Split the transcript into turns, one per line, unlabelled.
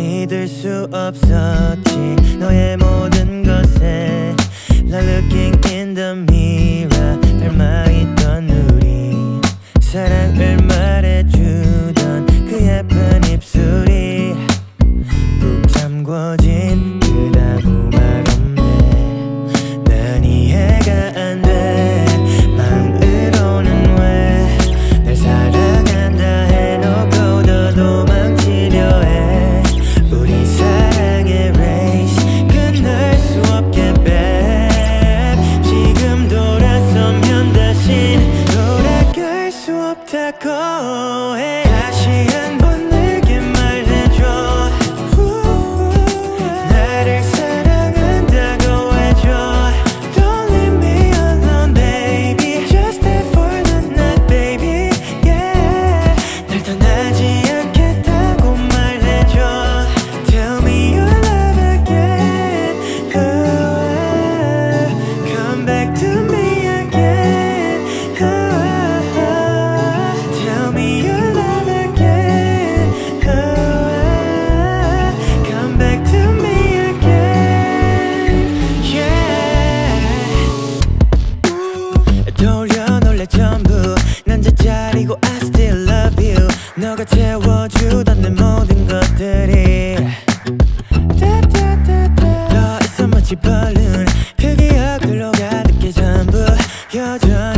믿을 수 없었지. 너의 모든 것에 날 짙어른 그 기억들로 가득히 전부 여전